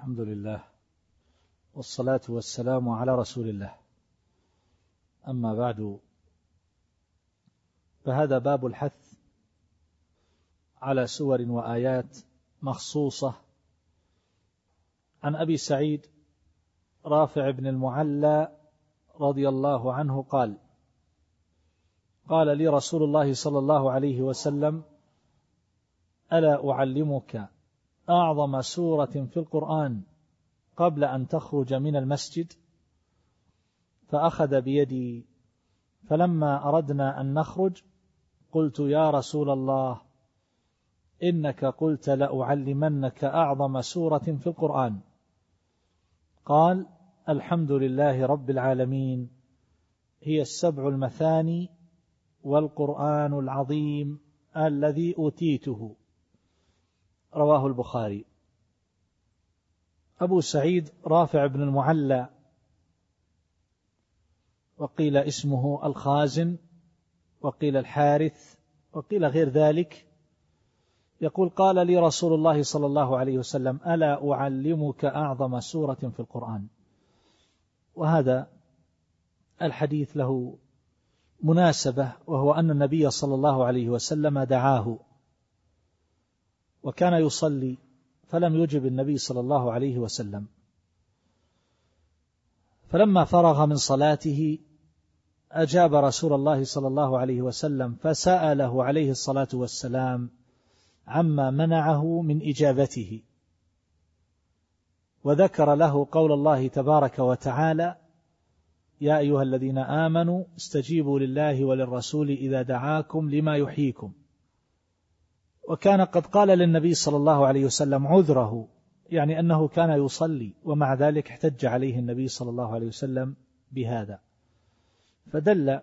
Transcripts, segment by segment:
الحمد لله والصلاة والسلام على رسول الله. أما بعد فهذا باب الحث على سور وآيات مخصوصة عن أبي سعيد رافع بن المعلى رضي الله عنه قال قال لي رسول الله صلى الله عليه وسلم ألا أعلمك أعظم سورة في القرآن قبل أن تخرج من المسجد فأخذ بيدي فلما أردنا أن نخرج قلت يا رسول الله إنك قلت لأعلمنك أعظم سورة في القرآن. قال الحمد لله رب العالمين هي السبع المثاني والقرآن العظيم الذي أوتيته. رواه البخاري. أبو سعيد رافع بن المعلى. وقيل اسمه الخازن. وقيل الحارث. وقيل غير ذلك. يقول قال لي رسول الله صلى الله عليه وسلم ألا أعلمك أعظم سورة في القرآن؟ وهذا الحديث له مناسبة وهو أن النبي صلى الله عليه وسلم دعاه. وكان يصلي فلم يجب النبي صلى الله عليه وسلم. فلما فرغ من صلاته أجاب رسول الله صلى الله عليه وسلم فسأله عليه الصلاة والسلام عما منعه من إجابته. وذكر له قول الله تبارك وتعالى يا أيها الذين آمنوا استجيبوا لله وللرسول إذا دعاكم لما يحييكم. وكان قد قال للنبي صلى الله عليه وسلم عذره يعني أنه كان يصلي ومع ذلك احتج عليه النبي صلى الله عليه وسلم بهذا. فدل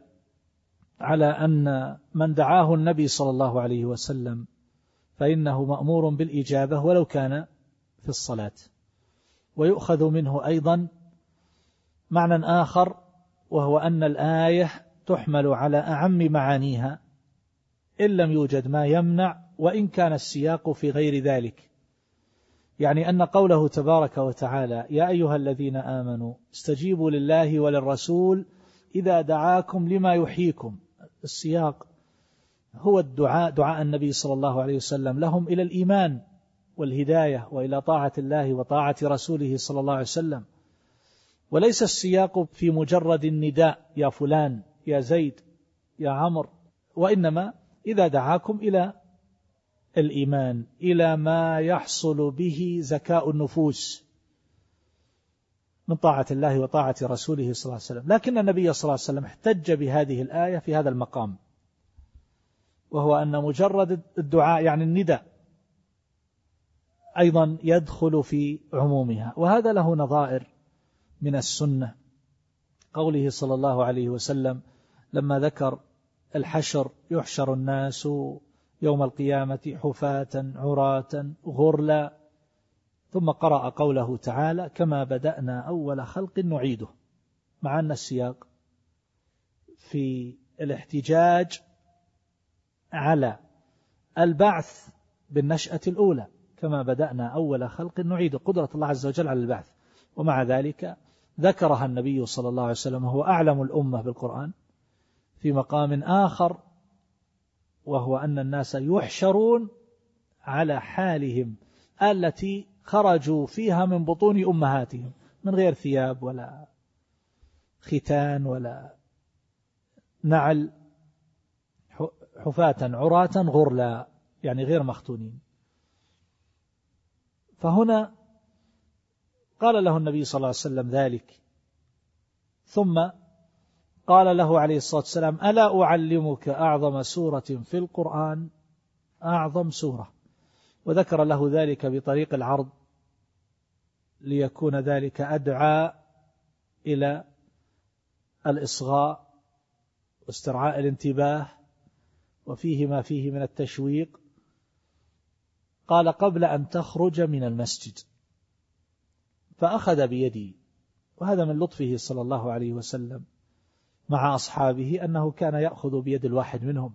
على أن من دعاه النبي صلى الله عليه وسلم فإنه مأمور بالإجابة ولو كان في الصلاة. ويؤخذ منه أيضا معنى آخر وهو أن الآية تحمل على أعم معانيها إن لم يوجد ما يمنع وإن كان السياق في غير ذلك. يعني أن قوله تبارك وتعالى يا أيها الذين آمنوا استجيبوا لله وللرسول إذا دعاكم لما يحييكم. السياق هو الدعاء دعاء النبي صلى الله عليه وسلم. لهم إلى الإيمان والهداية وإلى طاعة الله وطاعة رسوله صلى الله عليه وسلم. وليس السياق في مجرد النداء يا فلان يا زيد يا عمر. وإنما إذا دعاكم إلى الإيمان إلى ما يحصل به زكاء النفوس من طاعة الله وطاعة رسوله صلى الله عليه وسلم. لكن النبي صلى الله عليه وسلم احتج بهذه الآية في هذا المقام وهو أن مجرد الدعاء يعني النداء أيضا يدخل في عمومها. وهذا له نظائر من السنة. قوله صلى الله عليه وسلم لما ذكر الحشر يحشر الناس يوم القيامة حفاة عراة غرلا. ثم قرأ قوله تعالى كما بدأنا أول خلق نعيده. مع أن السياق في الاحتجاج على البعث بالنشأة الأولى. كما بدأنا أول خلق نعيد قدرة الله عز وجل على البعث. ومع ذلك ذكرها النبي صلى الله عليه وسلم وهو أعلم الأمة بالقرآن في مقام آخر وهو أن الناس يحشرون على حالهم التي خرجوا فيها من بطون أمهاتهم من غير ثياب ولا ختان ولا نعل حفاة عراة غرلا يعني غير مختونين. فهنا قال له النبي صلى الله عليه وسلم ذلك. ثم قال له عليه الصلاة والسلام ألا أعلمك أعظم سورة في القرآن؟ أعظم سورة. وذكر له ذلك بطريق العرض ليكون ذلك أدعى إلى الإصغاء واسترعاء الانتباه وفيه ما فيه من التشويق. قال قبل أن تخرج من المسجد. فأخذ بيدي وهذا من لطفه صلى الله عليه وسلم. مع أصحابه أنه كان يأخذ بيد الواحد منهم.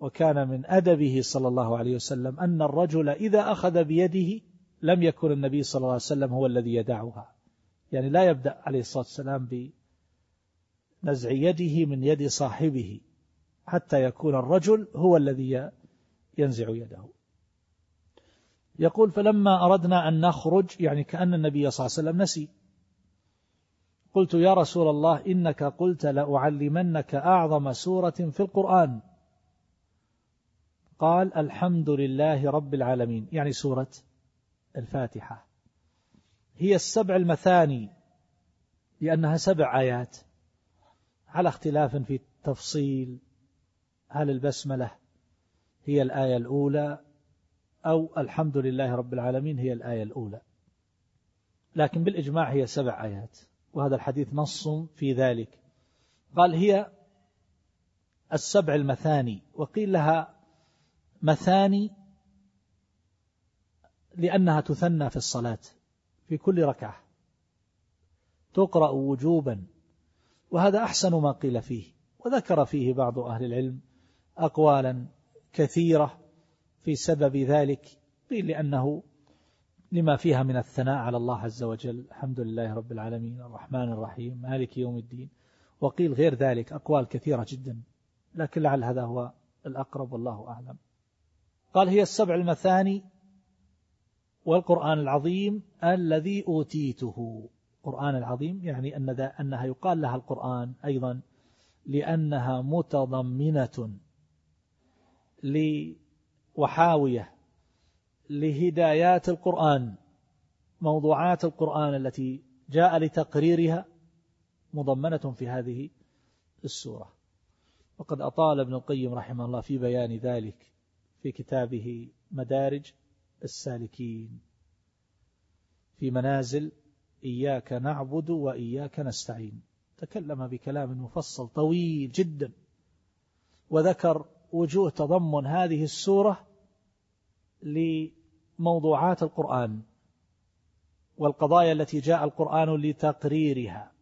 وكان من أدبه صلى الله عليه وسلم أن الرجل إذا أخذ بيده لم يكن النبي صلى الله عليه وسلم هو الذي يدعها. يعني لا يبدأ عليه الصلاة والسلام بنزع يده من يد صاحبه حتى يكون الرجل هو الذي ينزع يده. يقول فلما أردنا أن نخرج يعني كأن النبي صلى الله عليه وسلم نسي. قلت يا رسول الله إنك قلت لأعلمنك أعظم سورة في القرآن. قال الحمد لله رب العالمين. يعني سورة الفاتحة. هي السبع المثاني لأنها سبع آيات. على اختلاف في التفصيل هل البسملة هي الآية الأولى أو الحمد لله رب العالمين هي الآية الأولى. لكن بالإجماع هي سبع آيات. وهذا الحديث نص في ذلك. قال هي السبع المثاني. وقيل لها مثاني لأنها تثنى في الصلاة في كل ركعة. تقرأ وجوبا. وهذا أحسن ما قيل فيه. وذكر فيه بعض أهل العلم أقوالا كثيرة في سبب ذلك. قيل لأنه لما فيها من الثناء على الله عز وجل. الحمد لله رب العالمين. الرحمن الرحيم. مالك يوم الدين. وقيل غير ذلك. أقوال كثيرة جدا. لكن لعل هذا هو الأقرب والله أعلم. قال هي السبع المثاني والقرآن العظيم الذي أوتيته. القرآن العظيم يعني أن أنها يقال لها القرآن أيضا لأنها متضمنة وحاوية لهدايات القرآن موضوعات القرآن التي جاء لتقريرها مضمنة في هذه السورة. وقد أطال ابن القيم رحمه الله في بيان ذلك في كتابه مدارج السالكين. في منازل إياك نعبد وإياك نستعين. تكلم بكلام مفصل طويل جدا. وذكر وجوه تضمن هذه السورة لموضوعات القرآن والقضايا التي جاء القرآن لتقريرها.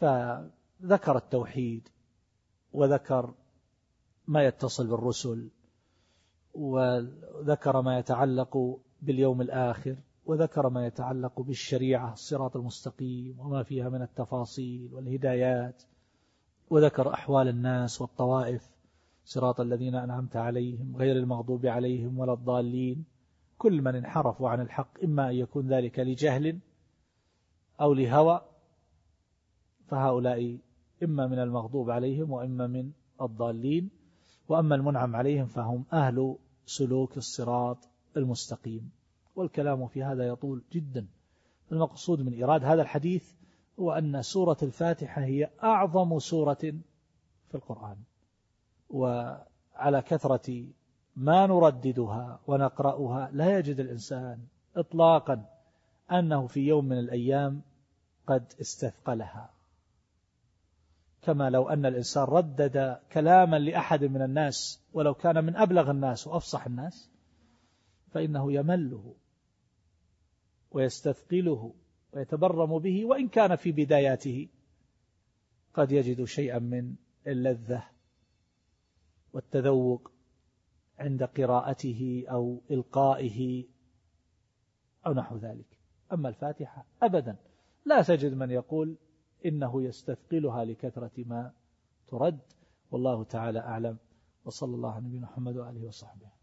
فذكر التوحيد وذكر ما يتصل بالرسل وذكر ما يتعلق باليوم الآخر وذكر ما يتعلق بالشريعة الصراط المستقيم وما فيها من التفاصيل والهدايات وذكر أحوال الناس والطوائف صراط الذين أنعمت عليهم غير المغضوب عليهم ولا الضالين. كل من انحرفوا عن الحق إما أن يكون ذلك لجهل أو لهوى فهؤلاء إما من المغضوب عليهم وإما من الضالين وأما المنعم عليهم فهم أهل سلوك الصراط المستقيم. والكلام في هذا يطول جدا. المقصود من إيراد هذا الحديث هو أن سورة الفاتحة هي أعظم سورة في القرآن وعلى كثرة ما نرددها ونقرأها لا يجد الإنسان إطلاقا أنه في يوم من الأيام قد استثقلها. كما لو أن الإنسان ردد كلاما لأحد من الناس ولو كان من أبلغ الناس وأفصح الناس فإنه يمله ويستثقله ويتبرم به وإن كان في بداياته قد يجد شيئا من اللذة والتذوق عند قراءته أو إلقائه أو نحو ذلك. أما الفاتحة أبدا. لا تجد من يقول إنه يستثقلها لكثرة ما ترد. والله تعالى أعلم. وصلى الله على نبينا محمد وآله وصحبه.